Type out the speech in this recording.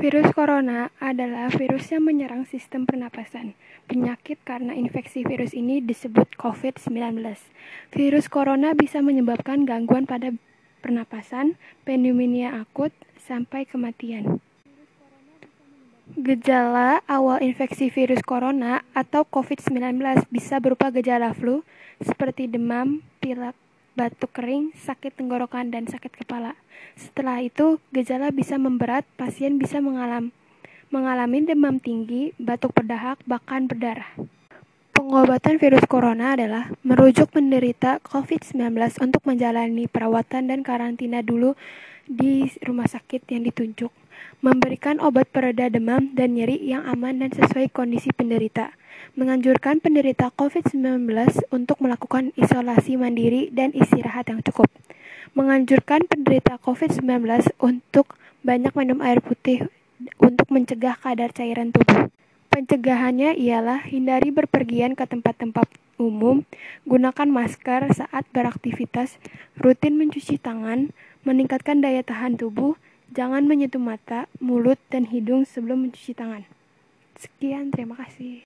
Virus corona adalah virus yang menyerang sistem pernapasan. Penyakit karena infeksi virus ini disebut COVID-19. Virus corona bisa menyebabkan gangguan pada pernapasan, pneumonia akut, sampai kematian. Gejala awal infeksi virus corona atau COVID-19 bisa berupa gejala flu seperti demam, pilek, batuk kering, sakit tenggorokan, dan sakit kepala. Setelah itu, gejala bisa memberat, pasien bisa mengalami, mengalami demam tinggi, batuk berdahak, bahkan berdarah. Pengobatan virus corona adalah merujuk penderita COVID-19 untuk menjalani perawatan dan karantina dulu di rumah sakit yang ditunjuk, memberikan obat pereda demam dan nyeri yang aman dan sesuai kondisi penderita, menganjurkan penderita COVID-19 untuk melakukan isolasi mandiri dan istirahat yang cukup, menganjurkan penderita COVID-19 untuk banyak minum air putih untuk mencegah kadar cairan tubuh. Pencegahannya ialah hindari berpergian ke tempat-tempat umum, gunakan masker saat beraktivitas, rutin mencuci tangan, meningkatkan daya tahan tubuh, jangan menyentuh mata, mulut, dan hidung sebelum mencuci tangan. Sekian, terima kasih.